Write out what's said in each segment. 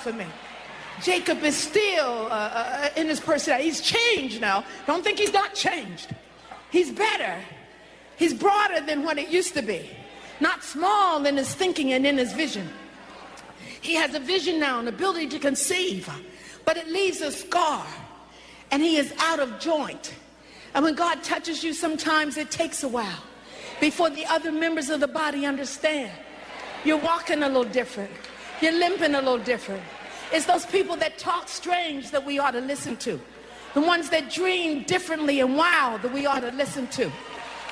for me. Jacob is still uh, uh, in his personality. He's changed now. Don't think he's not changed. He's better. He's broader than what it used to be. Not small in his thinking and in his vision. He has a vision now, an ability to conceive, but it leaves a scar. And he is out of joint. And when God touches you, sometimes it takes a while before the other members of the body understand. You're walking a little different. You're limping a little different. It's those people that talk strange that we ought to listen to. The ones that dream differently and wild that we ought to listen to.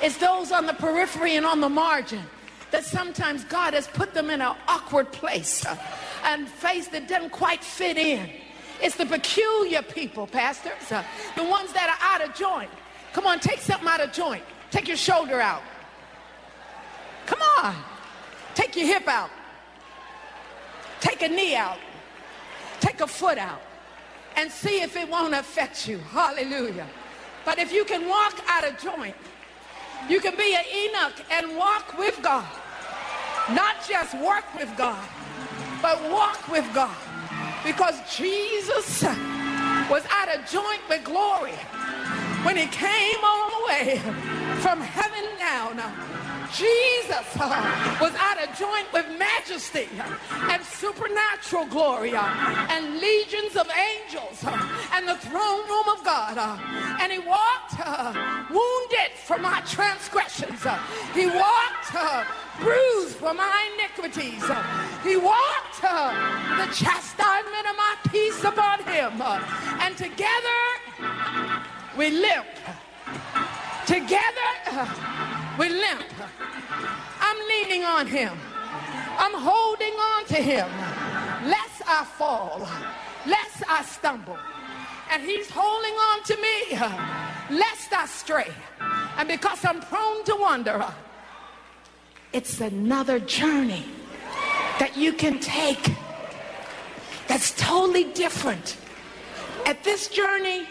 It's those on the periphery and on the margin that sometimes God has put them in an awkward place uh, and face that doesn't quite fit in. It's the peculiar people, pastors, uh, the ones that are out of joint. Come on, take something out of joint. Take your shoulder out. Come on. Take your hip out. Take a knee out. Take a foot out. And see if it won't affect you. Hallelujah. But if you can walk out of joint, you can be an Enoch and walk with God. Not just work with God, but walk with God. Because Jesus was out of joint with glory when he came all the way from heaven down. Jesus uh, was out of joint with majesty and supernatural glory uh, and legions of angels uh, and the throne room of God. Uh, and he walked uh, wounded for my transgressions. Uh, he walked bruised for my iniquities. he walked the chastisement of my peace upon him. and together we limp. Together, we limp. I'm leaning on him. I'm holding on to him. Lest I fall, lest I stumble. And he's holding on to me, lest I stray. And because I'm prone to wander, it's another journey that you can take that's totally different. At this journey,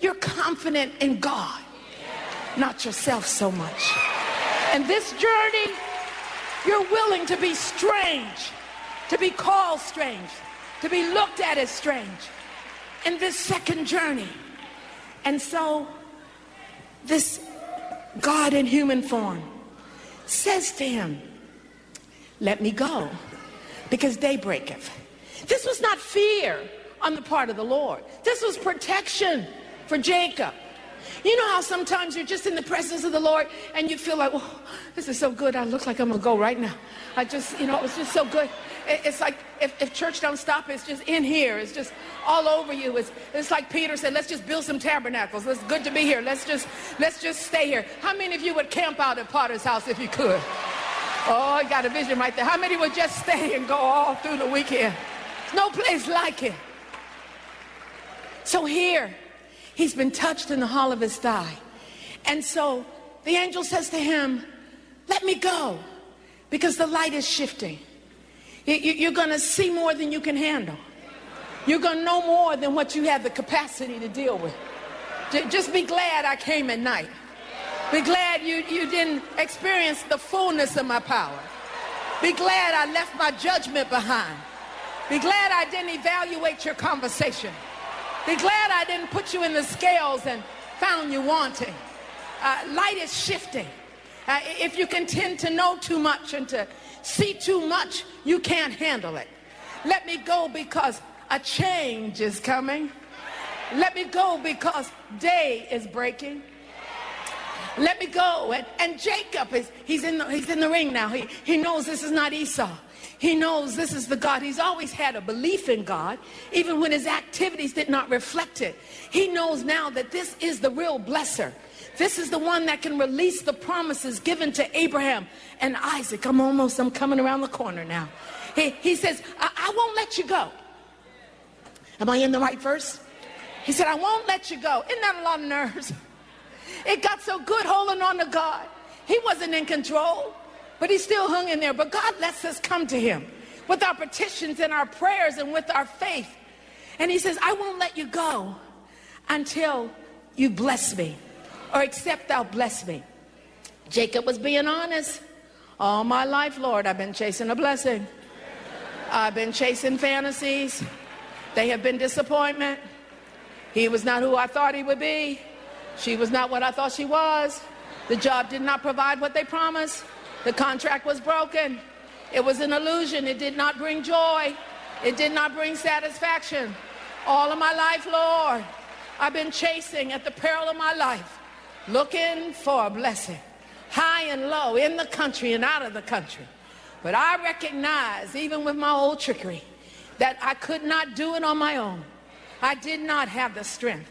you're confident in God, not yourself so much. And this journey, you're willing to be strange, to be called strange, to be looked at as strange in this second journey. And so, this God in human form says to him, Let me go, because day breaketh. This was not fear on the part of the Lord, this was protection for Jacob. You know how sometimes you're just in the presence of the Lord and you feel like, oh, this is so good. I look like I'm going to go right now. I just, you know, it's just so good. It's like if, if church don't stop, it's just in here. It's just all over you. It's, it's like Peter said, let's just build some tabernacles. It's good to be here. Let's just, let's just stay here. How many of you would camp out at Potter's house if you could? Oh, I got a vision right there. How many would just stay and go all through the weekend? No place like it. So here, he's been touched in the hollow of his thigh. And so the angel says to him, Let me go, because the light is shifting. You- you- You're going to see more than you can handle. You're going to know more than what you have the capacity to deal with. Just be glad I came at night. Be glad you, you didn't experience the fullness of my power. Be glad I left my judgment behind. Be glad I didn't evaluate your conversation. Be glad I didn't put you in the scales and found you wanting. Uh, light is shifting. Uh, if you contend to know too much and to see too much, you can't handle it. Let me go because a change is coming. Let me go because day is breaking. Let me go. And, and Jacob is he's in the, he's in the ring now. He, he knows this is not Esau. He knows this is the God. He's always had a belief in God, even when his activities did not reflect it. He knows now that this is the real blesser. This is the one that can release the promises given to Abraham and Isaac. I'm almost, I'm coming around the corner now. He, he says, I, I won't let you go. Am I in the right verse? He said, I won't let you go. Isn't that a lot of nerves? It got so good holding on to God. He wasn't in control, but he still hung in there. But God lets us come to him with our petitions and our prayers and with our faith. And he says, I won't let you go until you bless me or except thou bless me. Jacob was being honest. All my life, Lord, I've been chasing a blessing. I've been chasing fantasies. They have been disappointment. He was not who I thought he would be. She was not what I thought she was. The job did not provide what they promised. The contract was broken. It was an illusion. It did not bring joy. It did not bring satisfaction. All of my life, Lord, I've been chasing at the peril of my life, looking for a blessing, high and low, in the country and out of the country. But I recognize, even with my old trickery, that I could not do it on my own. I did not have the strength.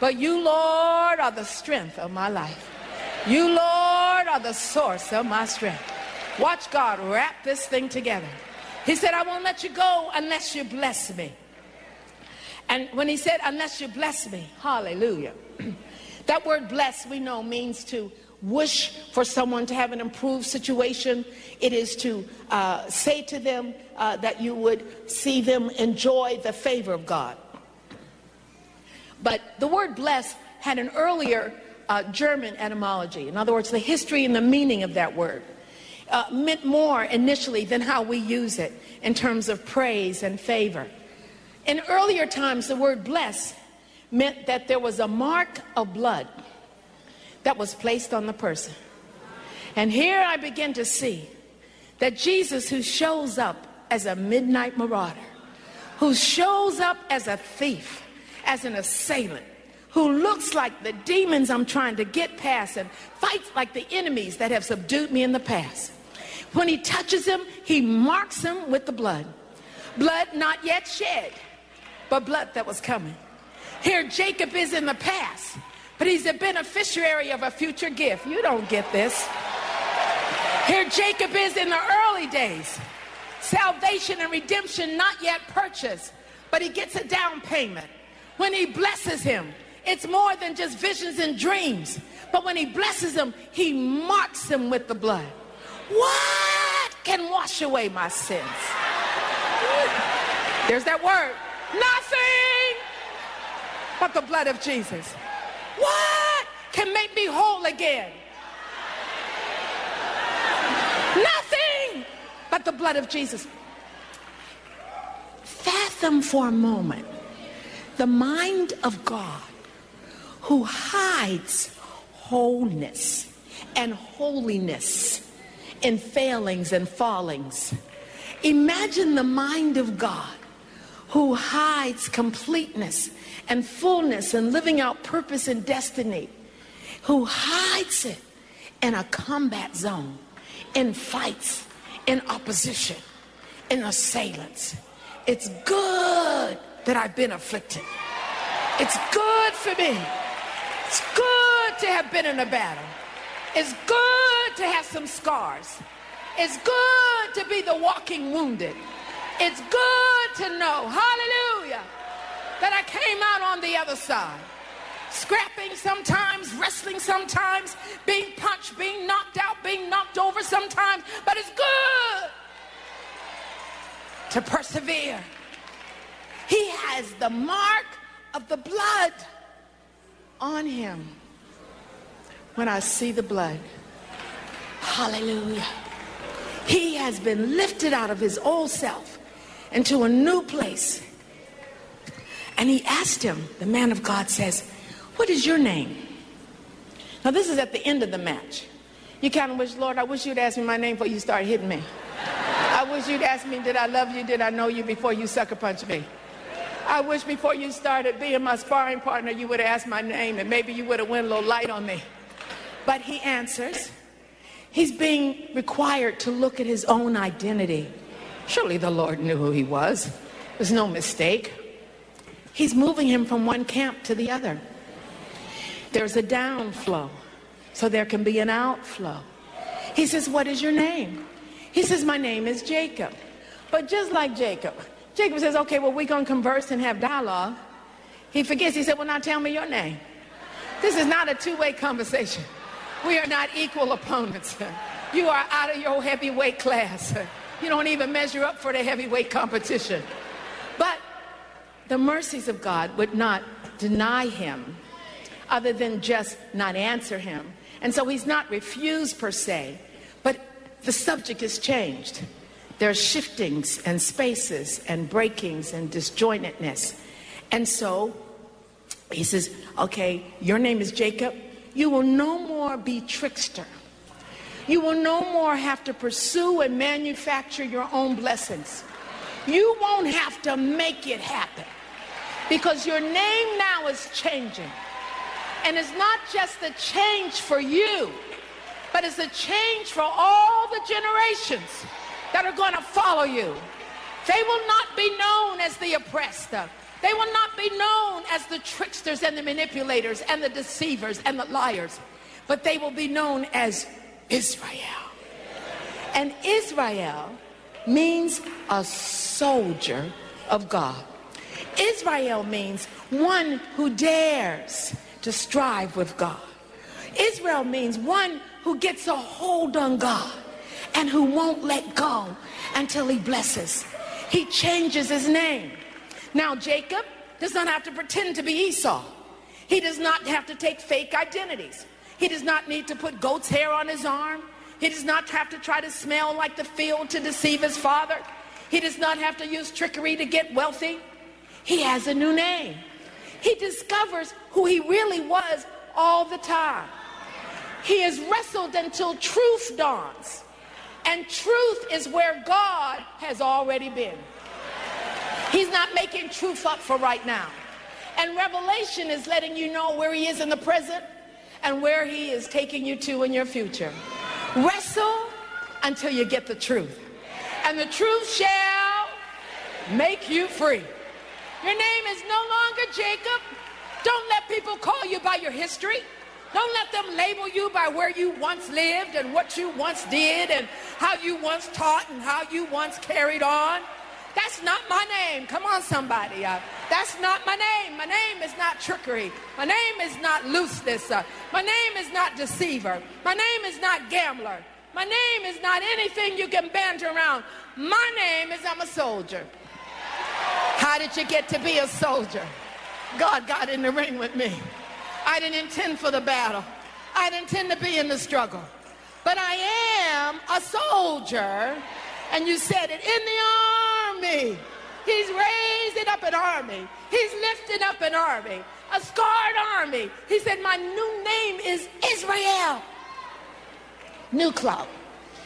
But you, Lord, are the strength of my life. You, Lord, are the source of my strength. Watch God wrap this thing together. He said, I won't let you go unless you bless me. And when he said, unless you bless me, hallelujah. that word bless, we know, means to wish for someone to have an improved situation. It is to uh, say to them uh, that you would see them enjoy the favor of God. But the word bless had an earlier uh, German etymology. In other words, the history and the meaning of that word uh, meant more initially than how we use it in terms of praise and favor. In earlier times, the word bless meant that there was a mark of blood that was placed on the person. And here I begin to see that Jesus, who shows up as a midnight marauder, who shows up as a thief, as an assailant, who looks like the demons I'm trying to get past and fights like the enemies that have subdued me in the past. When he touches him, he marks him with the blood. Blood not yet shed, but blood that was coming. Here, Jacob is in the past, but he's a beneficiary of a future gift. You don't get this. Here, Jacob is in the early days. Salvation and redemption not yet purchased, but he gets a down payment. When he blesses him, it's more than just visions and dreams. But when he blesses them, he marks them with the blood. What can wash away my sins? There's that word. Nothing but the blood of Jesus. What can make me whole again? Nothing but the blood of Jesus. Fathom for a moment the mind of God who hides wholeness and holiness in failings and fallings. Imagine the mind of God who hides completeness and fullness and living out purpose and destiny, who hides it in a combat zone, in fights, in opposition, in assailants. It's good that I've been afflicted. It's good for me. It's good to have been in a battle. It's good to have some scars. It's good to be the walking wounded. It's good to know, hallelujah, that I came out on the other side. Scrapping sometimes, wrestling sometimes, being punched, being knocked out, being knocked over sometimes, but it's good to persevere. He has the mark of the blood on him. When I see the blood, hallelujah. He has been lifted out of his old self into a new place. And he asked him, the man of God says, What is your name? Now, this is at the end of the match. You kind of wish, Lord, I wish you'd ask me my name before you start hitting me. I wish you'd ask me, Did I love you? Did I know you before you sucker punch me? I wish before you started being my sparring partner, you would have asked my name and maybe you would have went a little light on me. But he answers. He's being required to look at his own identity. Surely the Lord knew who he was. There's no mistake. He's moving him from one camp to the other. There's a downflow, so there can be an outflow. He says, What is your name? He says, My name is Jacob. But just like Jacob, Jacob says, Okay, well, we're going to converse and have dialogue. He forgets. He said, Well, now tell me your name. This is not a two way conversation. We are not equal opponents. You are out of your heavyweight class. You don't even measure up for the heavyweight competition. But the mercies of God would not deny him other than just not answer him. And so he's not refused per se, but the subject is changed. There are shiftings and spaces and breakings and disjointedness. And so he says, okay, your name is Jacob. You will no more be trickster. You will no more have to pursue and manufacture your own blessings. You won't have to make it happen because your name now is changing. And it's not just a change for you, but it's a change for all the generations that are going to follow you. They will not be known as the oppressed. They will not be known as the tricksters and the manipulators and the deceivers and the liars, but they will be known as Israel. And Israel means a soldier of God. Israel means one who dares to strive with God. Israel means one who gets a hold on God and who won't let go until he blesses. He changes his name. Now, Jacob does not have to pretend to be Esau. He does not have to take fake identities. He does not need to put goat's hair on his arm. He does not have to try to smell like the field to deceive his father. He does not have to use trickery to get wealthy. He has a new name. He discovers who he really was all the time. He is wrestled until truth dawns. And truth is where God has already been. He's not making truth up for right now. And revelation is letting you know where he is in the present and where he is taking you to in your future. Wrestle until you get the truth. And the truth shall make you free. Your name is no longer Jacob. Don't let people call you by your history. Don't let them label you by where you once lived and what you once did and how you once taught and how you once carried on. That's not my name. Come on, somebody. Uh, that's not my name. My name is not trickery. My name is not looseness. Uh, my name is not deceiver. My name is not gambler. My name is not anything you can banter around. My name is I'm a soldier. How did you get to be a soldier? God got in the ring with me. I didn't intend for the battle. I didn't intend to be in the struggle. But I am a soldier. And you said it in the army. He's raising up an army. He's lifting up an army, a scarred army. He said, My new name is Israel. New clout,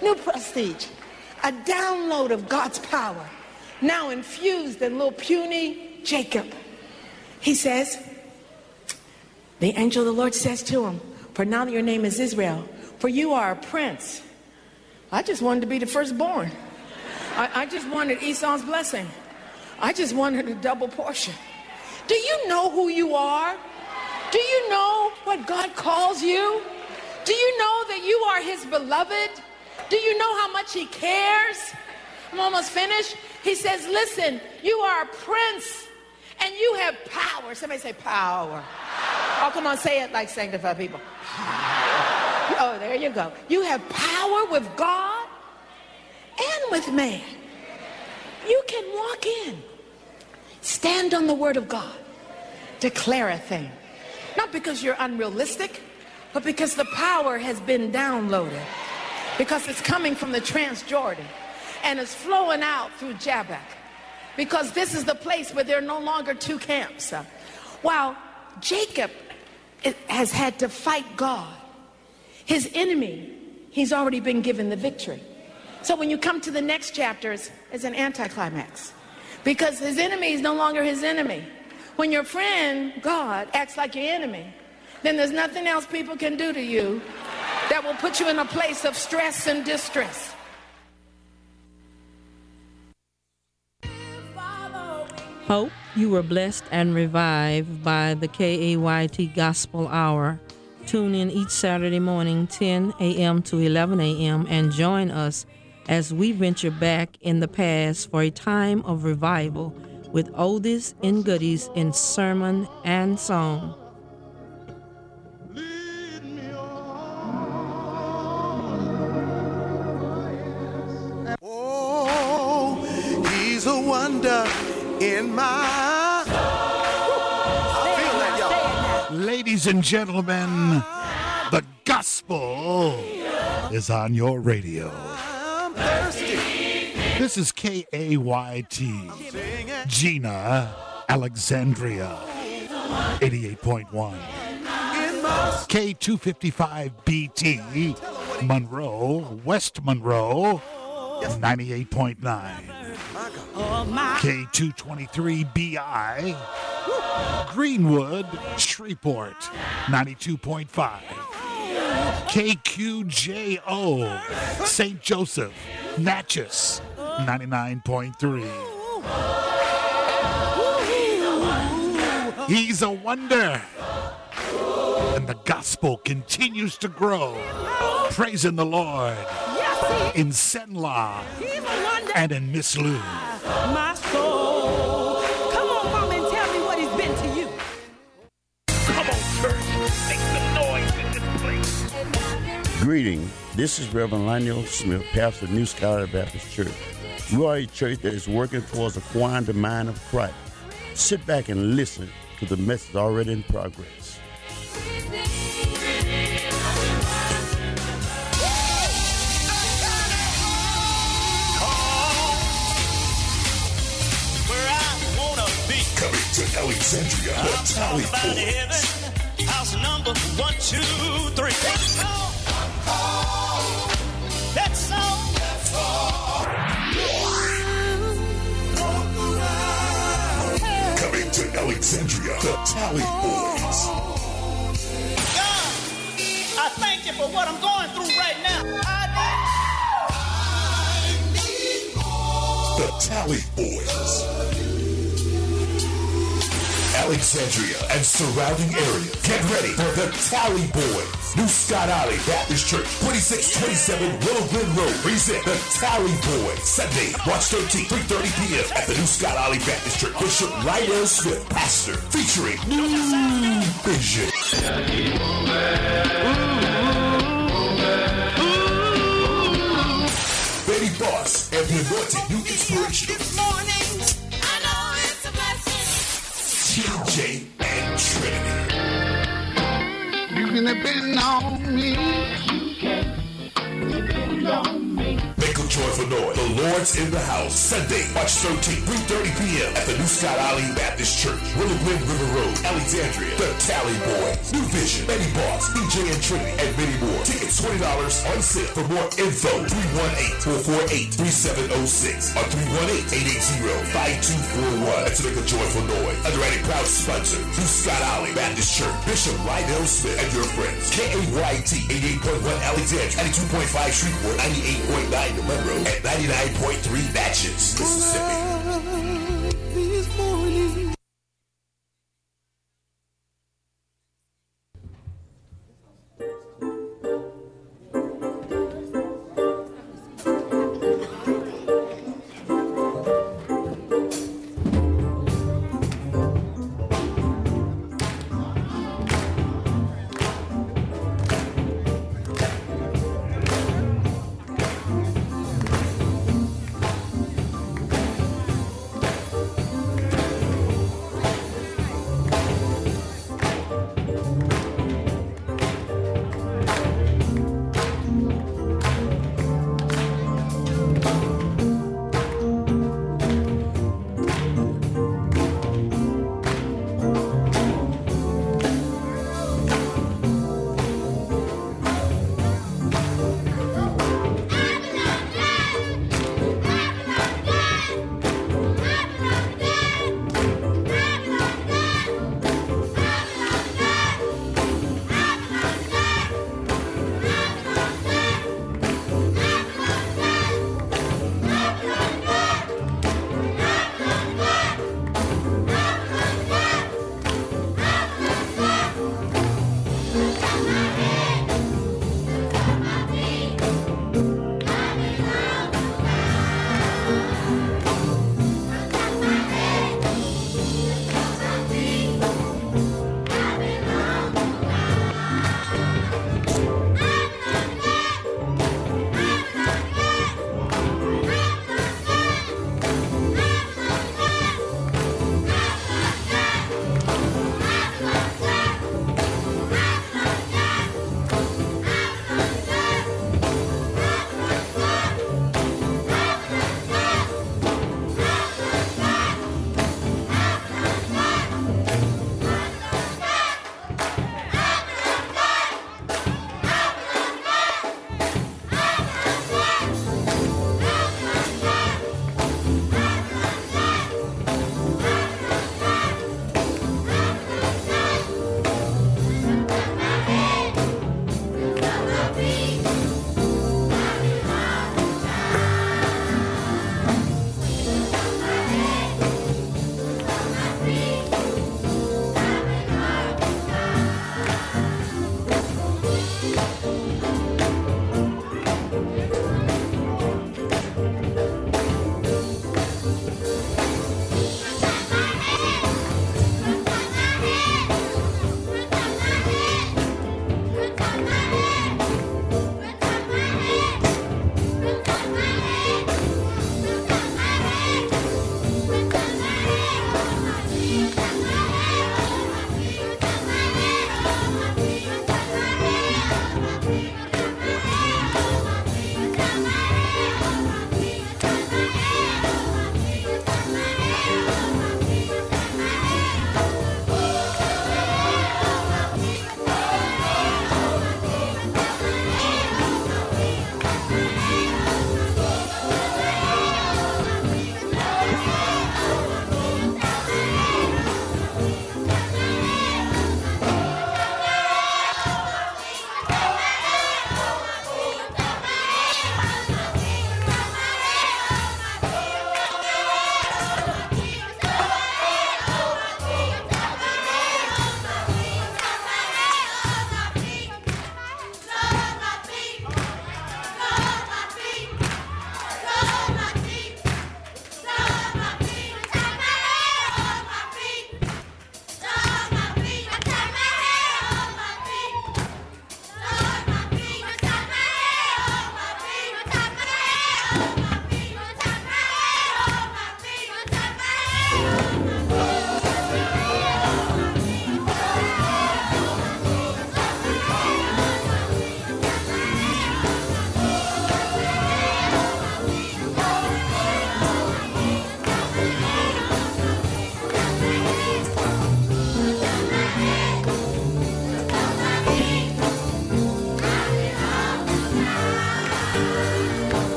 new prestige, a download of God's power, now infused in little puny Jacob. He says, The angel of the Lord says to him, For now that your name is Israel, for you are a prince. I just wanted to be the firstborn. I, I just wanted Esau's blessing. I just wanted a double portion. Do you know who you are? Do you know what God calls you? Do you know that you are his beloved? Do you know how much he cares? I'm almost finished. He says, listen, you are a prince and you have power. Somebody say power. Oh, come on, say it like sanctified people. Oh, there you go. You have power with God and with man. You can walk in, stand on the word of God, declare a thing. Not because you're unrealistic, but because the power has been downloaded. Because it's coming from the Transjordan and it's flowing out through Jabbok. Because this is the place where there are no longer two camps. Uh, while Jacob has had to fight God, his enemy, he's already been given the victory. So when you come to the next chapters, it's an anticlimax. Because his enemy is no longer his enemy. When your friend, God, acts like your enemy, then there's nothing else people can do to you that will put you in a place of stress and distress. Hope you were blessed and revived by the KAYT Gospel Hour. Tune in each Saturday morning, 10 a.m. to 11 a.m., and join us as we venture back in the past for a time of revival with oldies and goodies in sermon and song. Oh, he's a wonder in my Ladies and gentlemen, the gospel is on your radio. This is K A Y T. Gina, Alexandria, 88.1. K255BT, Monroe, West Monroe, 98.9. K223BI, Greenwood, Shreveport, 92.5. KQJO, St. Joseph, Natchez, 99.3. He's a wonder. And the gospel continues to grow. Praising the Lord in Cenla and in Miss Lou. Greeting. This is Reverend Lionel Smith, pastor of New Scott Olly Baptist Church. We are a church that is working towards acquiring the mind of Christ. Sit back and listen to the message already in progress. Where I wanna be. Coming to Alexandria, the Tally About to Boys. heaven. House number one, two, three. Alexandria, the Tally Boys. God, I thank you for what I'm going through right now. I The Tally Boys. Alexandria and surrounding area. Get ready for the Tally Boys. New Scott Olly Baptist Church, 2627 Willow Glen Road. Present the Tally Boys. Sunday, March 13th, 3.30 p.m. at the New Scott Olly Baptist Church. Bishop Lydell Smith, pastor, featuring New Vision. Baby Boss and the Anointed New Inspiration. And Trinity. You can depend on me. Make a joyful noise. The Lord's in the house. Sunday, March 13th, 3.30 p.m. at the New Scott Olly Baptist Church, Willow Glen River Road, Alexandria. The Tally Boys, New Vision, Betty Boss, DJ and Trinity, and many more. Tickets $20 on sale. For more info, 318-448-3706 or 318-880-5241. And to make a joyful noise. Underwriting proud sponsor, New Scott Olly Baptist Church, Bishop Lydell Smith and your friends. K-A-Y-T, 88.1 Alexandria, 92.5 Shreveport, 98.9 And 99.3 Natchez, Mississippi.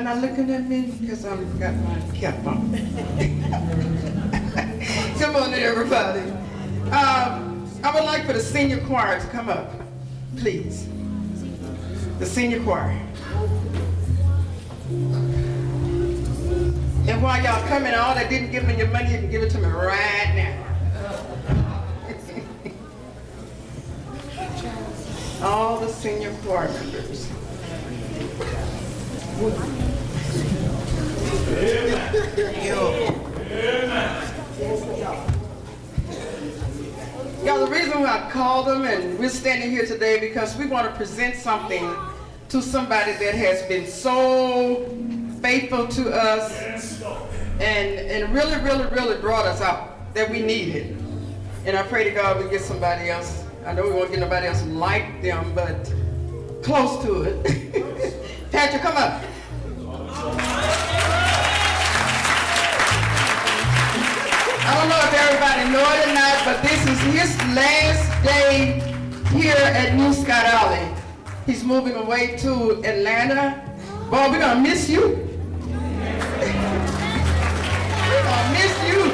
Y'all not looking at me? Because I've got my cap on. Good morning, everybody. Um, I would like for the senior choir to come up, please. The senior choir. And while y'all coming, all that didn't give me your money, you can give it to me right now. all the senior choir Yeah, the reason why I called them and we're standing here today because we want to present something to somebody that has been so faithful to us and, and really, really, really brought us out that we needed. And I pray to God we get somebody else. I know we won't get nobody else like them, but close to it. Patrick, come up. I don't know if everybody know it or not, but this is his last day here at New Scott Olly. He's moving away to Atlanta. Boy, we're gonna miss you. we're gonna miss you.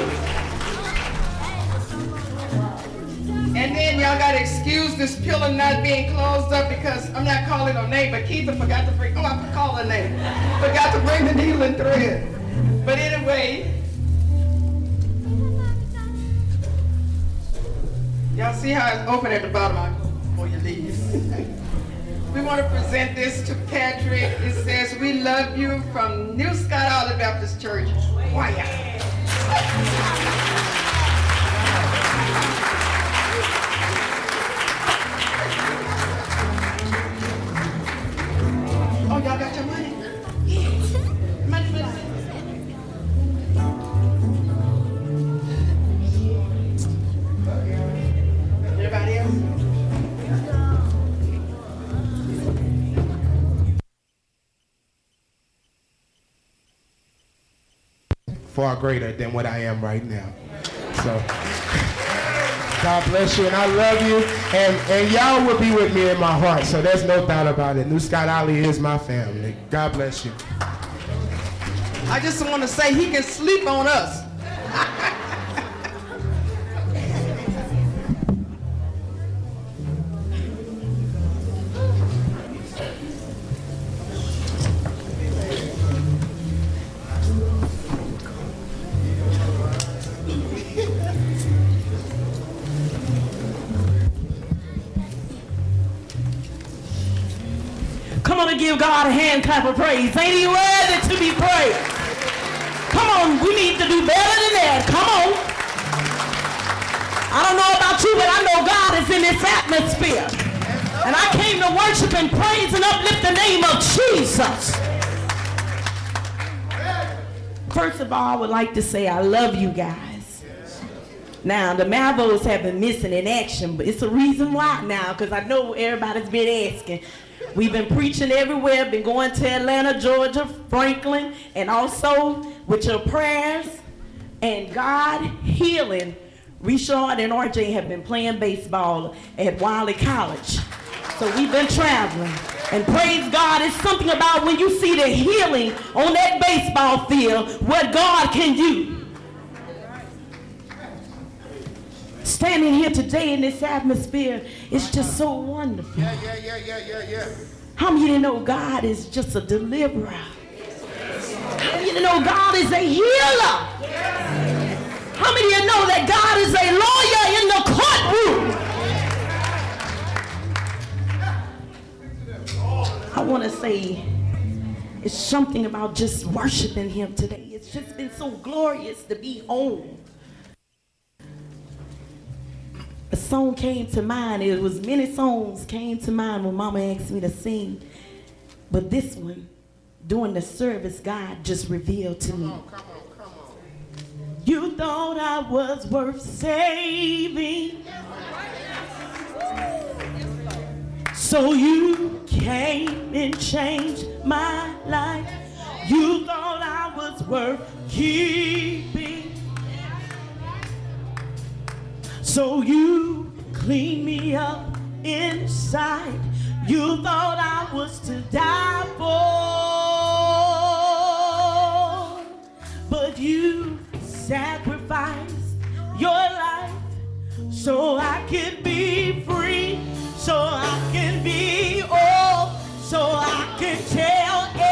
And then y'all gotta excuse this pillar not being closed up because I'm not calling her name, but Keitha forgot to bring, oh, I call her name. Forgot to bring the needle and thread. But anyway, see how it's open at the bottom before you leave. we want to present this to Patrick. It says, we love you from New Scott Olly Baptist Church. Choir. far greater than what I am right now. So God bless you and I love you. And, and y'all will be with me in my heart. So there's no doubt about it. New Scott Olly is my family. God bless you. I just want to say he can sleep on us. A hand clap of praise. Ain't he worthy to be praised? Come on, we need to do better than that. Come on. I don't know about you, but I know God is in this atmosphere. And I came to worship and praise and uplift the name of Jesus. First of all, I would like to say I love you guys. Now, the Malvos have been missing in action, but it's a reason why now, because I know everybody's been asking. We've been preaching everywhere, been going to Atlanta, Georgia, Franklin, and also with your prayers and God healing. Richard and RJ have been playing baseball at Wiley College. So we've been traveling. And praise God, it's something about when you see the healing on that baseball field, what God can do. Standing here today in this atmosphere, it's just so wonderful. Yeah, yeah, yeah, yeah, yeah, yeah. How many of you know God is just a deliverer? How many of you know God is a healer? How many of you know that God is a lawyer in the courtroom? I want to say it's something about just worshiping Him today. It's just been so glorious to be home. Song came to mind. It was many songs came to mind when Mama asked me to sing, but this one, during the service, God just revealed to me. You thought I was worth saving. So you came and changed my life. You thought I was worth keeping. So you clean me up inside. You thought I was to die for. But you sacrificed your life so I could be free, so I can be all, so I can tell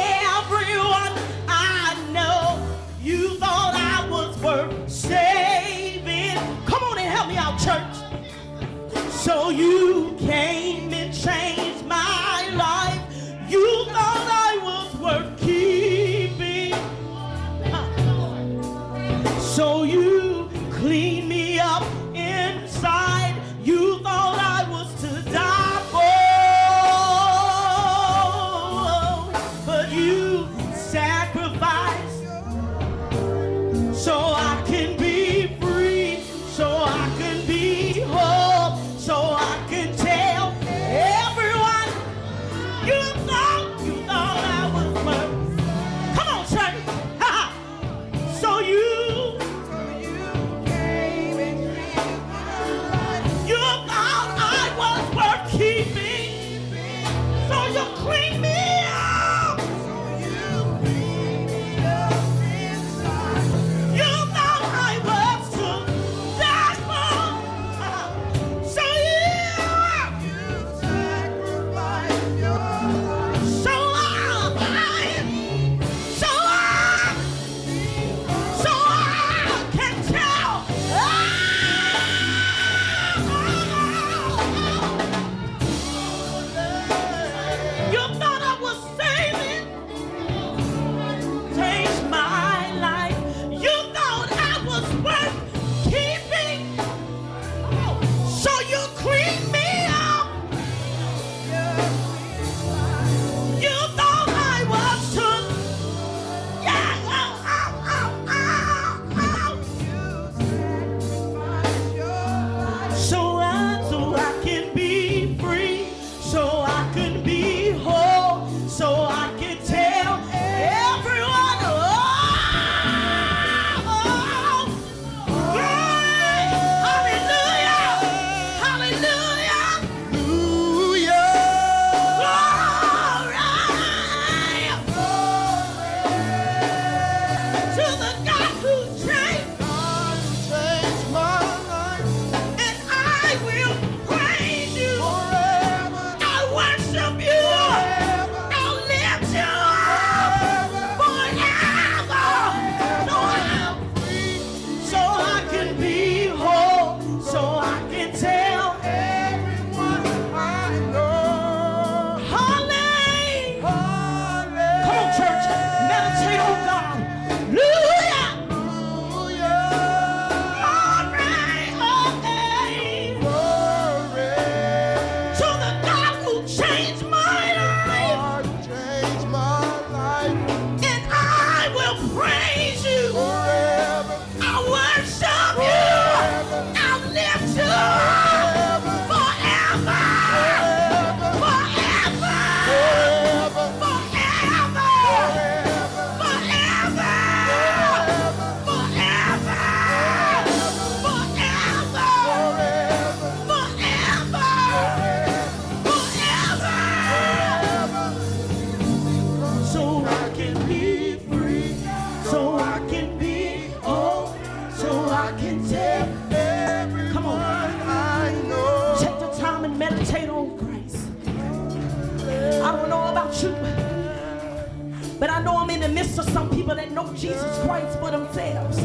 know I'm in the midst of some people that know Jesus Christ for themselves.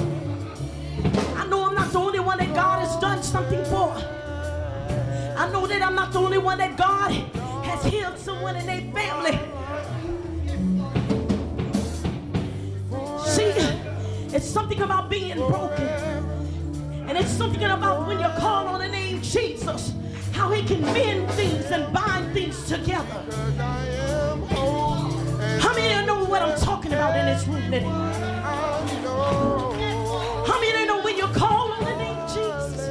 I know I'm not the only one that God has done something for. I know that I'm not the only one that God has healed someone in their family. See, it's something about being broken. And it's something about when you call on the name Jesus, how he can mend things and bind things together. What I'm talking about in this room today? How many you know when you call on the name Jesus?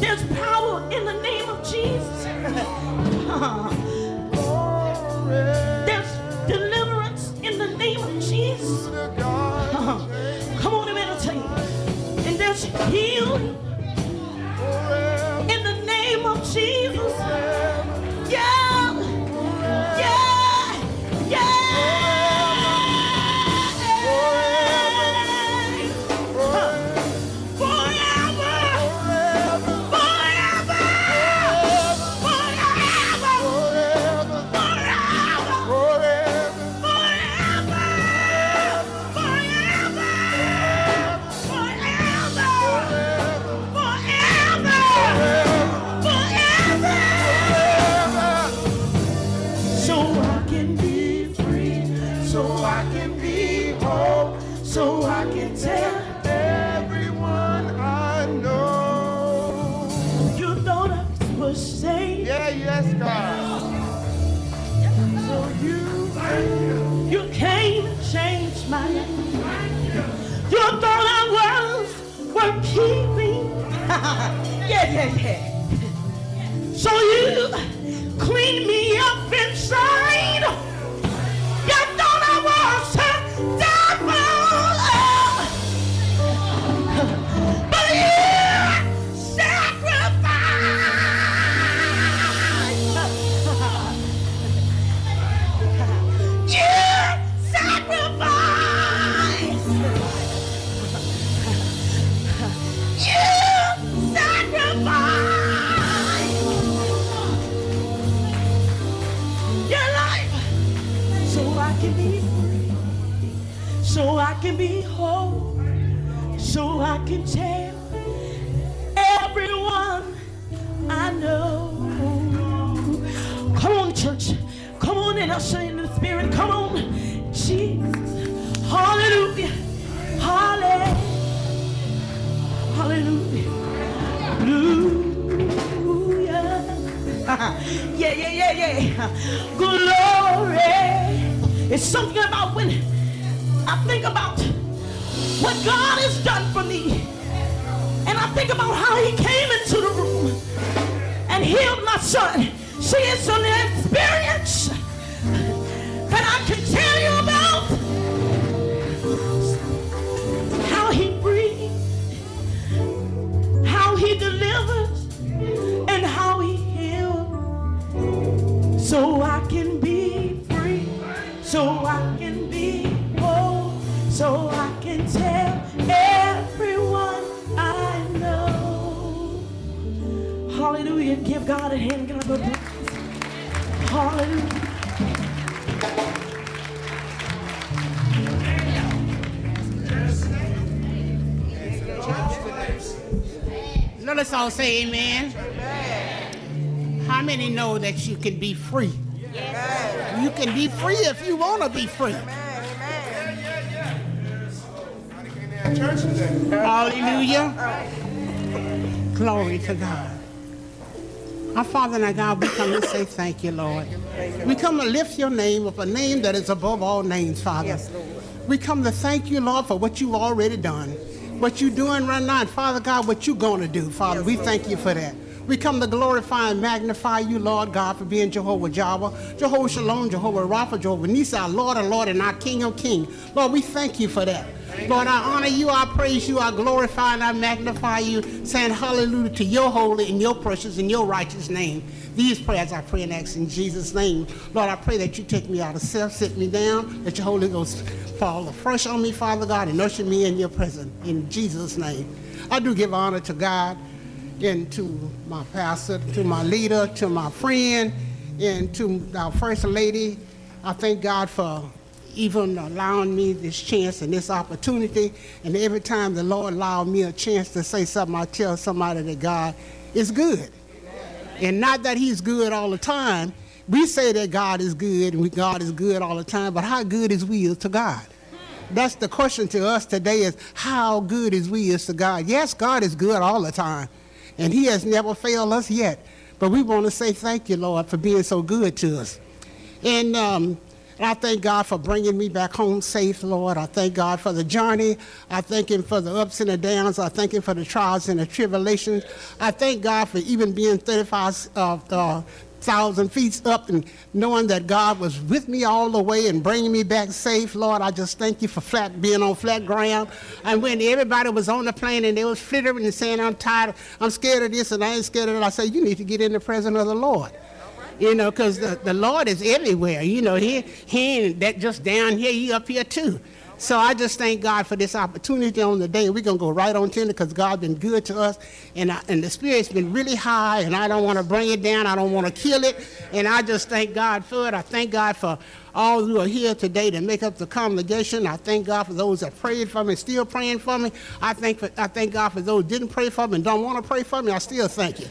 There's power in the name of Jesus. There's deliverance in the name of Jesus. Come on, I'm to tell you. And there's healing keeping. yeah, yeah, yeah. So you clean me up inside. yeah, yeah, yeah, yeah. Glory. It's something about when I think about what God has done for me. And I think about how he came into the room and healed my son. See, it's an experience Give God a hand. Give God a praise. Hallelujah. Let us all say amen. How many know that you can be free? You can be free if you want to be free. Hallelujah. Glory to God. Our Father and our God, we come to say thank you, Lord. We come to lift your name up, a name that is above all names, Father. We come to thank you, Lord, for what you've already done, what you're doing right now, and Father God, what you're going to do, Father. we thank you for that. We come to glorify and magnify you, Lord God, for being Jehovah Jireh, Jehovah Shalom, Jehovah Rapha, Jehovah Nissi, our Lord and Lord, and our King of King. Lord, we thank you for that. Lord, I honor you, I praise you, I glorify and I magnify you, saying hallelujah to your holy and your precious and your righteous name. These prayers I pray and ask in Jesus' name. Lord, I pray that you take me out of self, sit me down, that your Holy Ghost fall afresh on me, Father God, and nurture me in your presence. In Jesus' name. I do give honor to God and to my pastor, to my leader, to my friend, And to our First Lady, I thank God for even allowing me this chance and this opportunity. And every time the Lord allowed me a chance to say something, I tell somebody that God is good. And not that He's good all the time. We say that God is good and we, God is good all the time, but how good is we to God? That's the question to us today is how good is we is to God? Yes, God is good all the time, and He has never failed us yet. But we want to say thank you, Lord, for being so good to us. And um, and I thank God for bringing me back home safe, Lord. I thank God for the journey. I thank Him for the ups and the downs. I thank Him for the trials and the tribulations. I thank God for even being 35 uh, uh, thousand feet up and knowing that God was with me all the way and bringing me back safe. Lord, I just thank you for flat being on flat ground. And when everybody was on the plane and they was flittering and saying, I'm tired, I'm scared of this and I ain't scared of that, I say, you need to get in the presence of the Lord you know, because the, the Lord is everywhere. You know, he, he ain't that just down here, he up here too. So I just thank God for this opportunity on the day. We're going to go right on to because god's been good to us. And, I, and the Spirit's been really high, and I don't want to bring it down. I don't want to kill it. And I just thank God for it. I thank God for all who are here today to make up the congregation. I thank God for those that prayed for me, and still praying for me. I thank, for, I thank God for those didn't pray for me and don't want to pray for me. I still thank you.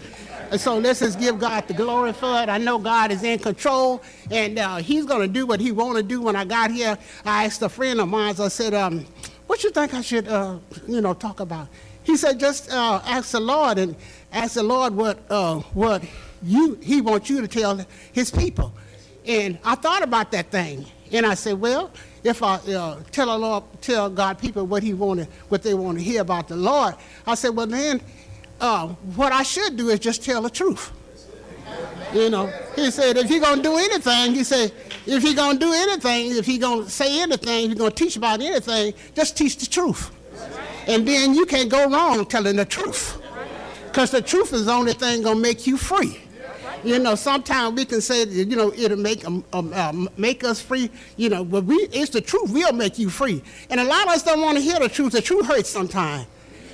So let's just give God the glory for it. I know God is in control, and uh, He's going to do what He want to do. When I got here, I asked a friend of mine. I said, um, "What you think I should, uh, you know, talk about?" He said, "Just uh, ask the Lord and ask the Lord what uh, what you He wants you to tell His people." And I thought about that thing, and I said, "Well." if I uh, tell Lord, tell God people what He wanted, what they want to hear about the Lord, I said, well then uh, what I should do is just tell the truth. You know, he said, if going to do anything, he said, if going to do anything, if going to say anything, if going to teach about anything, just teach the truth. And then you can't go wrong telling the truth. Because the truth is the only thing to make you free. You know, sometimes we can say, you know, it'll make um, um, uh, make us free. You know, but we it's the truth. We'll make you free. And a lot of us don't want to hear the truth. The truth hurts sometimes.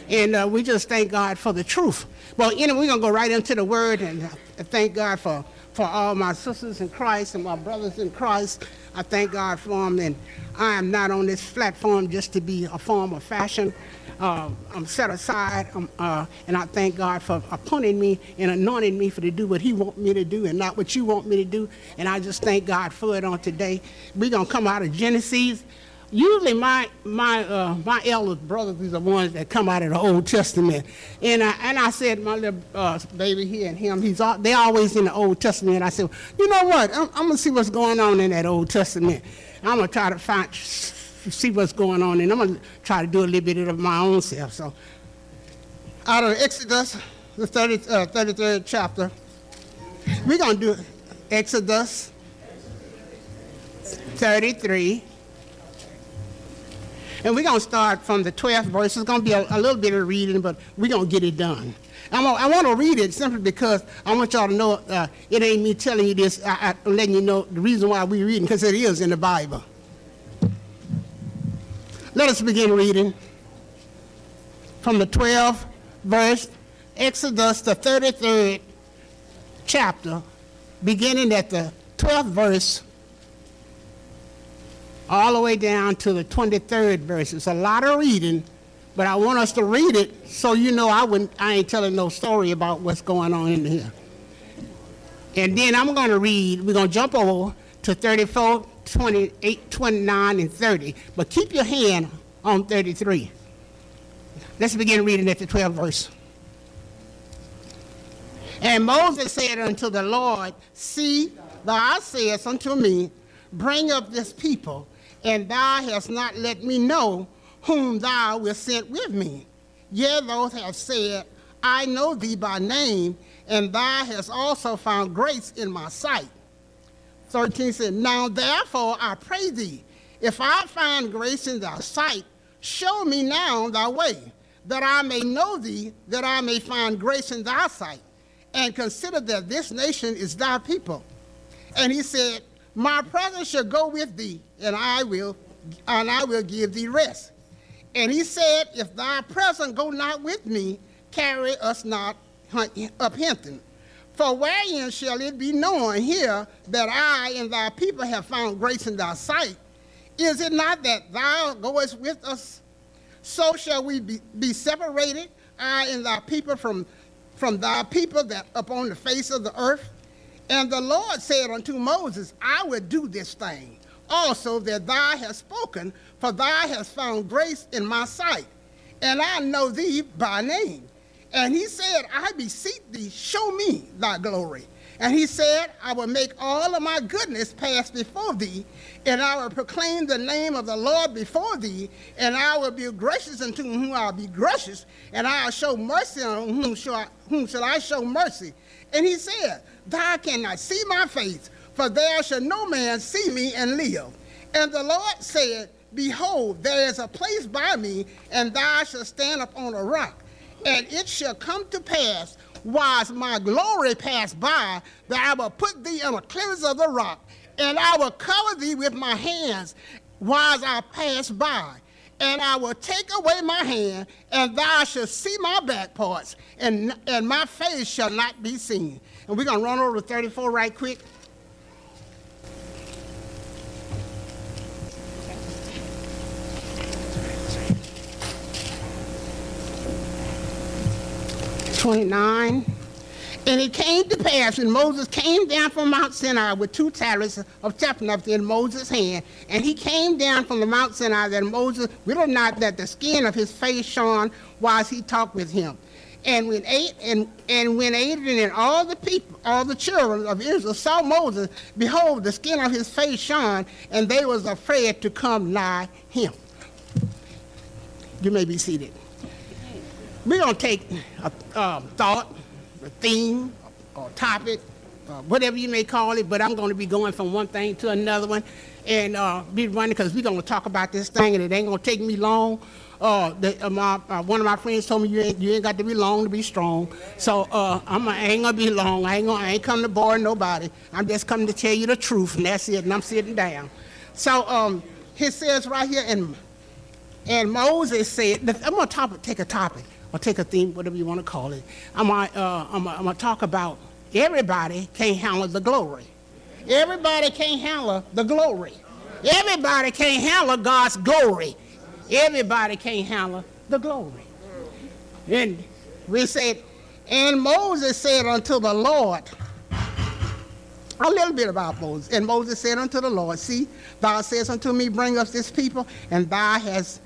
And uh, we just thank God for the truth. Well, know, we're going to go right into the word and uh, thank God for, for all my sisters in Christ and my brothers in Christ. I thank God for them. And I am not on this platform just to be a form of fashion. Uh, I'm set aside, um, uh, and I thank God for appointing me and anointing me for to do what He want me to do and not what you want me to do. And I just thank God for it on today. We're gonna come out of Genesis, usually my my uh, my eldest brothers these are the ones that come out of the Old Testament, and I and I said my little uh, baby here and him, he's all, they always in the Old Testament. And I said, you know what? I'm, I'm, gonna see what's going on in that Old Testament. I'm gonna try to find see what's going on, and I'm gonna try to do a little bit of my own self. So, out of Exodus, the 30, uh, 33rd chapter, we're gonna do Exodus 33 and we're going to start from the 12th verse. It's going to be a, a, little bit of reading, but we're going to get it done. I'm a, i want to read it simply because I want y'all to know uh, it ain't me telling you this, I, am letting you know the reason why we're reading, because it is in the Bible. Let us begin reading from the 12th verse, Exodus, the 33rd chapter, beginning at the 12th verse all the way down to the 23rd verse. It's a lot of reading, but I want us to read it so you know I, wouldn't, I ain't telling no story about what's going on in here. And then I'm going to read, we're going to jump over to 34, 28, 29, and 30. But keep your hand on 33. Let's begin reading at the 12th verse. And Moses said unto the Lord, See, thou sayest unto me, Bring up this people and thou hast not let me know whom thou wilt send with me. Yet those have said, I know thee by name, and thou hast also found grace in my sight. 13 said, Now therefore I pray thee, if I find grace in thy sight, show me now thy way, that I may know thee, that I may find grace in thy sight, and consider that this nation is thy people. And he said, my presence shall go with thee, and I will, and I will give thee rest. And he said, If thy presence go not with me, carry us not up Hinton. For wherein shall it be known here that I and thy people have found grace in thy sight? Is it not that thou goest with us? So shall we be, be separated, I and thy people, from, from thy people that upon the face of the earth? And the Lord said unto Moses, I will do this thing also that thou hast spoken, for thou hast found grace in my sight, and I know thee by name. And he said, I beseech thee, show me thy glory. And he said, I will make all of my goodness pass before thee, and I will proclaim the name of the Lord before thee, and I will be gracious unto whom I will be gracious, and I will show mercy on whom shall I, whom shall I show mercy. And he said, Thou cannot see my face, for there shall no man see me and live. And the Lord said, Behold, there is a place by me, and thou shalt stand upon a rock. And it shall come to pass, whilst my glory pass by, that I will put thee on a clearness of the rock, and I will cover thee with my hands, whilst I pass by. And I will take away my hand, and thou shalt see my back parts, and, and my face shall not be seen. And we're going to run over to 34 right quick. 29. And it came to pass when Moses came down from Mount Sinai with two tablets of tabernacle in Moses' hand, and he came down from the Mount Sinai that Moses will not that the skin of his face shone whilst he talked with him. And when eight and, and when Aaron and all the people, all the children of Israel saw Moses, behold, the skin of his face shone, and they was afraid to come nigh him. You may be seated. We're to take a uh, thought, a theme, or topic, uh, whatever you may call it, but I'm going to be going from one thing to another one and uh, be running because we're going to talk about this thing and it ain't going to take me long. Uh, the, uh, my, uh, one of my friends told me you ain't, you ain't got to be long to be strong. So uh, I'm, I ain't to be long. I ain't, gonna, I ain't coming to bore nobody. I'm just coming to tell you the truth, and that's it, and I'm sitting down. So um, it says right here, and, and Moses said, I'm going to take a topic or take a theme, whatever you want to call it. I'm going uh, I'm to talk about everybody can't handle the glory. Everybody can't handle the glory. Everybody can't handle God's glory. Everybody can't handle the glory. And we said, and Moses said unto the Lord, a little bit about Moses. And Moses said unto the Lord, See, thou says unto me, Bring us this people, and thou hast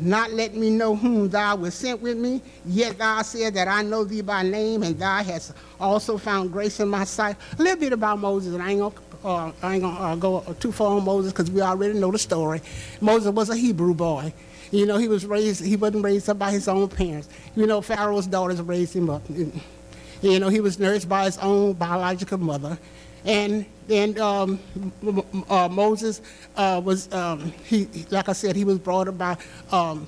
not let me know whom thou was sent with me. Yet thou said that I know thee by name, and thou hast also found grace in my sight. A little bit about Moses, and I ain't gonna, uh, I ain't gonna uh, go too far on Moses because we already know the story. Moses was a Hebrew boy. You know, he was raised, he wasn't raised up by his own parents. You know, Pharaoh's daughters raised him up. You know, he was nursed by his own biological mother. And and um, uh, Moses uh, was, um, he, like I said, he was brought up by um,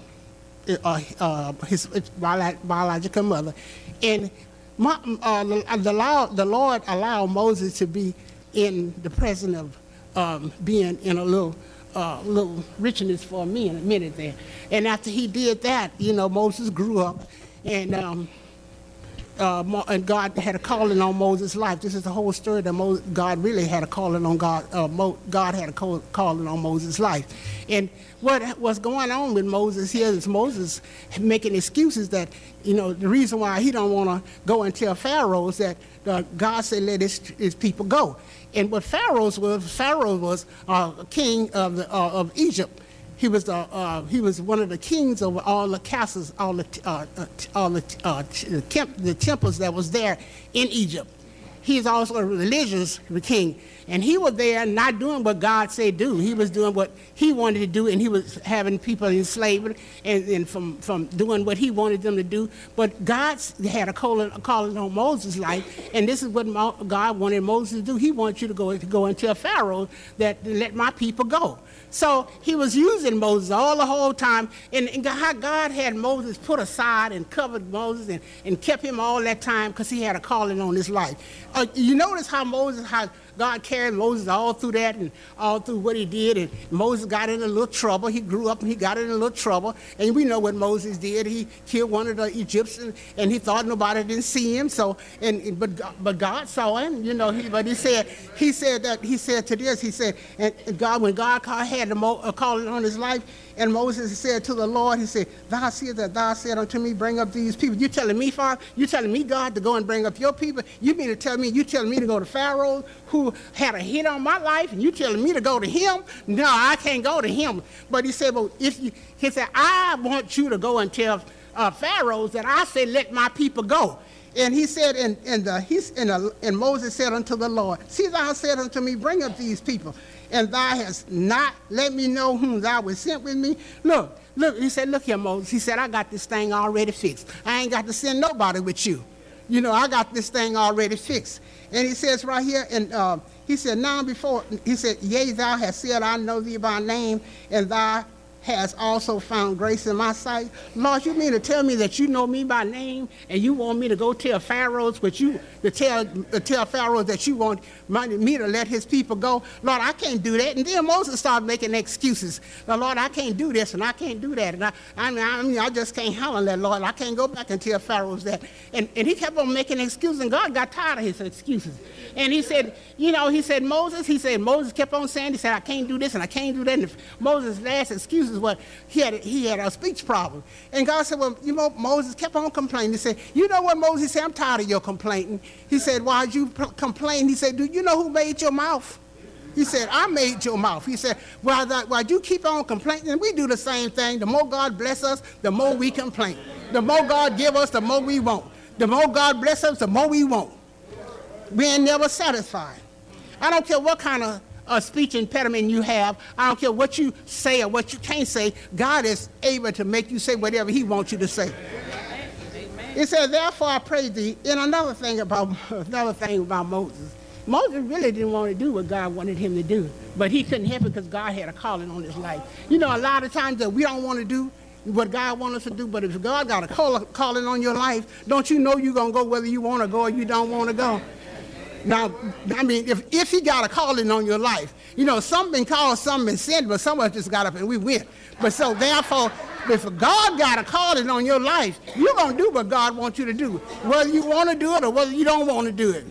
uh, uh his, biological mother. And my, uh, the, Lord, the Lord allowed Moses to be in the presence of um, being in a little uh, little richness for me in a minute there. And after he did that, you know, Moses grew up and um, uh, and God had a calling on Moses' life. This is the whole story that God really had a calling on God. Uh, God had a call- calling on Moses' life. And what was going on with Moses here is Moses making excuses that, you know, the reason why he don't want to go and tell Pharaoh is that uh, God said let his, his people go. And what Pharaoh's was, Pharaoh was uh, king of, the, uh, of Egypt he was, the, uh, he was one of the kings over all the castles, all the, uh, uh all the, uh, the temples that was there in Egypt. He's also a religious king. And he was there not doing what God said do. He was doing what he wanted to do, and he was having people enslaved and, and from, from doing what he wanted them to do. But God had a calling, a calling on Moses' life, and this is what God wanted Moses to do. He wanted you to go, to go and tell Pharaoh that let my people go. So he was using Moses all the whole time. And, and how God had Moses put aside and covered Moses and, and kept him all that time because he had a calling on his life. Uh, you notice how Moses, how God carried Moses all through that and all through what he did. And Moses got in a little trouble. He grew up and he got in a little trouble. And we know what Moses did. He killed one of the Egyptians and he thought nobody didn't see him. So, and but but God saw him, you know. He, but he said he said that he said to this. He said, and God when God had a calling on his life, and Moses said to the Lord, he said, Thou seest that thou said unto me, bring up these people. You telling me, Father, you telling me, God, to go and bring up your people. You mean to tell me, you telling me to go to Pharaoh who had a hit on my life, and you telling me to go to him? No, I can't go to him. But he said, well, if you, he said, I want you to go and tell uh, Pharaoh that I say, let my people go. And he said, and, and, the, he's, and, the, and Moses said unto the Lord, See, thou said unto me, Bring up these people and thou hast not let me know whom thou was sent with me. Look, look, he said, look here, Moses. He said, I got this thing already fixed. I ain't got to send nobody with you. You know, I got this thing already fixed. And he says right here, and uh, he said, now before, he said, yea, thou hast said, I know thee by name, and thou has also found grace in my sight. Lord, you mean to tell me that you know me by name and you want me to go tell Pharaohs, but you to tell to tell Pharaoh that you want me to let his people go? Lord, I can't do that. And then Moses started making excuses. Now, Lord, I can't do this and I can't do that. And I, I, mean, I, just can't handle that, Lord. I can't go back and tell Pharaohs that. And, and he kept on making excuses, and God got tired of his excuses. And he said, you know, he said, Moses, he said, Moses kept on saying, he said, I can't do this and I can't do that. And Moses' last excuse is what he had, he had a speech problem. And God said, well, you know, Moses kept on complaining. He said, you know what, Moses said, I'm tired of your complaining. He said, why did you complain? He said, do you know who made your mouth? He said, I made your mouth. He said, while you keep on complaining, we do the same thing. The more God bless us, the more we complain. The more God give us, the more we want. The more God bless us, the more we want. We ain't never satisfied. I don't care what kind of uh, speech impediment you have. I don't care what you say or what you can't say. God is able to make you say whatever He wants you to say. Amen. It says, "Therefore I pray thee." And another thing about another thing about Moses. Moses really didn't want to do what God wanted him to do, but he couldn't help it because God had a calling on his life. You know, a lot of times that we don't want to do what God wants us to do, but if God got a call, calling on your life, don't you know you're going to go whether you want to go or you don't want to go? Now, I mean, if, if he got a calling on your life, you know, some been called, some been sent, but some of us just got up and we went. But so therefore, if God got a calling on your life, you're going to do what God wants you to do, whether you want to do it or whether you don't want to do it.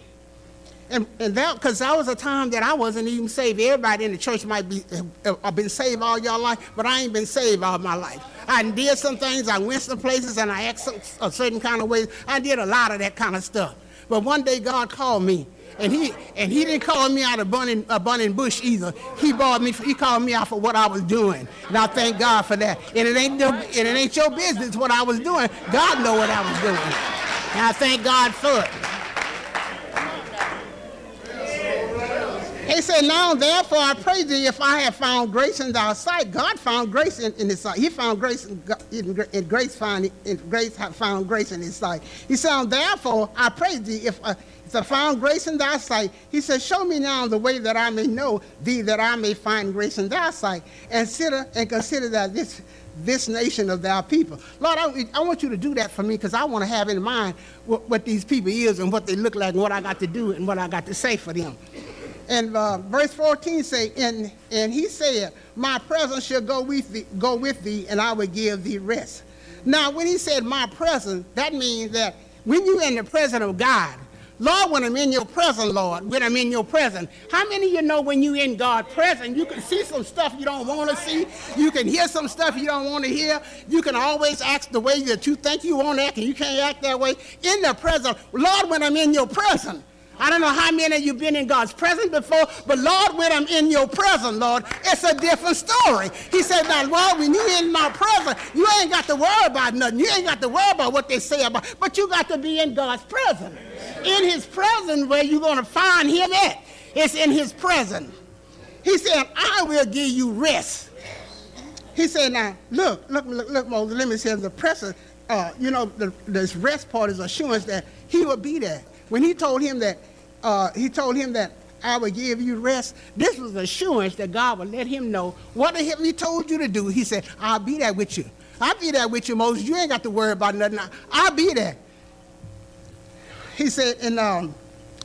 And, and that, because that was a time that I wasn't even saved. Everybody in the church might be, have been saved all your life, but I ain't been saved all my life. I did some things, I went some places, and I acted a certain kind of ways. I did a lot of that kind of stuff. But one day God called me and he and he didn't call me out of burning a burning bush either. He brought me. He called me out for what I was doing, and I thank God for that. And it ain't and it ain't your business what I was doing. God know what I was doing, and I thank God for it. He said, Now therefore I pray thee, if I have found grace in thy sight. God found grace in, in his sight. He found grace in, in, in grace found in grace found grace in his sight. He said, Therefore I pray thee, if uh, I found grace in thy sight. He said, Show me now the way that I may know thee, that I may find grace in thy sight. And consider and consider that this this nation of thy people. Lord, I, I want you to do that for me because I want to have in mind what, what, these people is and what they look like and what I got to do and what I got to say for them. And uh, verse 14 say, and, and he said, My presence shall go with thee, go with thee, and I will give thee rest. Now, when he said my presence, that means that when you're in the presence of God, Lord, when I'm in your presence, Lord, when I'm in your presence, how many of you know when you're in God's presence, you can see some stuff you don't want to see, you can hear some stuff you don't want to hear, you can always act the way that you think you want to act, and you can't act that way. In the presence, Lord, when I'm in your presence, I don't know how many of you been in God's presence before, but Lord, when I'm in your presence, Lord, it's a different story. He said, now, Lord, when you're in my presence, you ain't got to worry about nothing. You ain't got to worry about what they say about, but you got to be in God's presence. In his presence where you're going to find him at. It's in his presence. He said, I will give you rest. He said, now, look, look, look, look Moses, let me say the presence, uh, you know, the, this rest part is assurance that he will be there. When he told him that, uh, he told him that I will give you rest, this was assurance that God would let him know what he told you to do. He said, I'll be there with you. I'll be there with you, Moses. You ain't got to worry about nothing. I'll be there. He said, and um,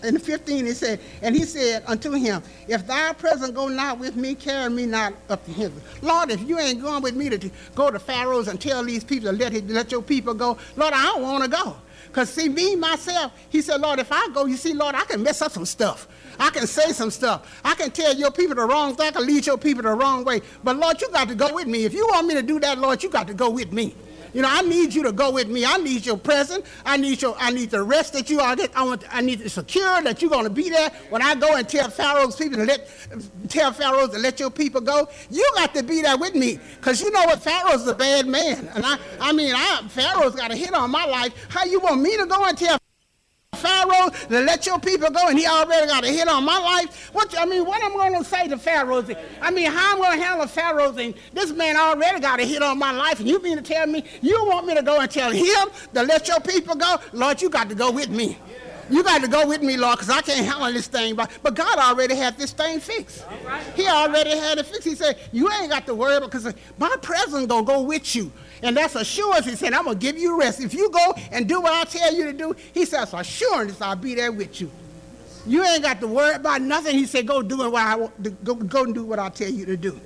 in 15 he said, and he said unto him, If thy presence go not with me, carry me not up to heaven. Lord, if you ain't going with me to go to Pharaoh's and tell these people to let, let your people go, Lord, I don't want to go. Because see, me, myself, he said, Lord, if I go, you see, Lord, I can mess up some stuff. I can say some stuff. I can tell your people the wrong thing. I can lead your people the wrong way. But Lord, you got to go with me. If you want me to do that, Lord, you got to go with me. You know, I need you to go with me. I need your presence. I need your. I need the rest that you are. I want. I need to secure that you're going to be there when I go and tell Pharaoh's people to let tell Pharaoh's to let your people go. You got to be there with me, cause you know what? Pharaoh's a bad man, and I. I mean, I, Pharaoh's got a hit on my life. How you want me to go and tell? Pharaoh to let your people go, and he already got a hit on my life. What I mean, what I'm going to say to Pharaohs? I mean, how I'm going to handle Pharaohs? And this man already got a hit on my life, and you mean to tell me you want me to go and tell him to let your people go? Lord, you got to go with me. You got to go with me, Lord, because I can't handle this thing. But, but God already had this thing fixed. He already had it fixed. He said, You ain't got to worry because my presence going to go with you. And that's assurance. He said, I'm going to give you rest. If you go and do what I tell you to do, he says, assurance I'll be there with you. You ain't got to worry about nothing. He said, go do what I want, go, go and do what I tell you to do.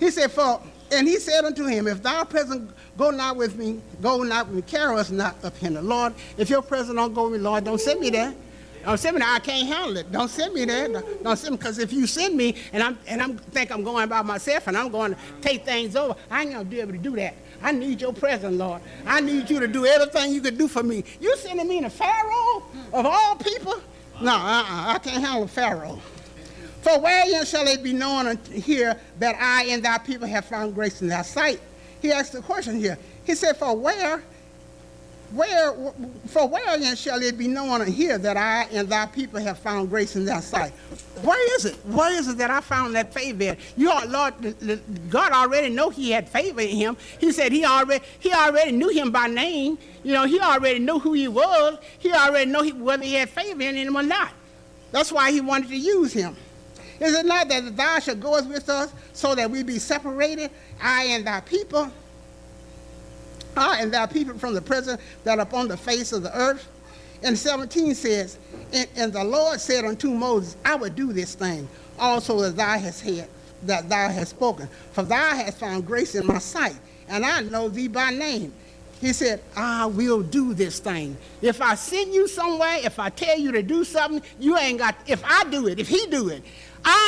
He said, for, and he said unto him, if thou present go not with me, go not with me, carry us not up here. Lord, if your present don't go with me, Lord, don't send me there. Don't send me there. I can't handle it. Don't send me there. Don't don't send me because if you send me and I'm and I'm think I'm going by myself and I'm going to take things over, I ain't gonna be able to do that. I need your presence, Lord. I need you to do everything you can do for me. You sending me to Pharaoh of all people? No, uh-uh, I can't handle Pharaoh. For wherein shall it be known here that I and thy people have found grace in thy sight? He asked the question here. He said, For where, where, for wherein shall it be known here that I and thy people have found grace in thy sight? Where is it? Where is it that I found that favor? You are, Lord, God already know he had favor in him. He said he already, he already knew him by name. You know, he already knew who he was. He already know he, whether he had favor in him or not. That's why he wanted to use him. Is it not that thou shalt go with us so that we be separated, I and thy people, I and thy people from the presence that upon the face of the earth? And 17 says, and, and the Lord said unto Moses, I will do this thing also as thou hast had, that thou hast spoken. For thou hast found grace in my sight, and I know thee by name. He said, I will do this thing. If I send you somewhere, if I tell you to do something, you ain't got, if I do it, if he do it, I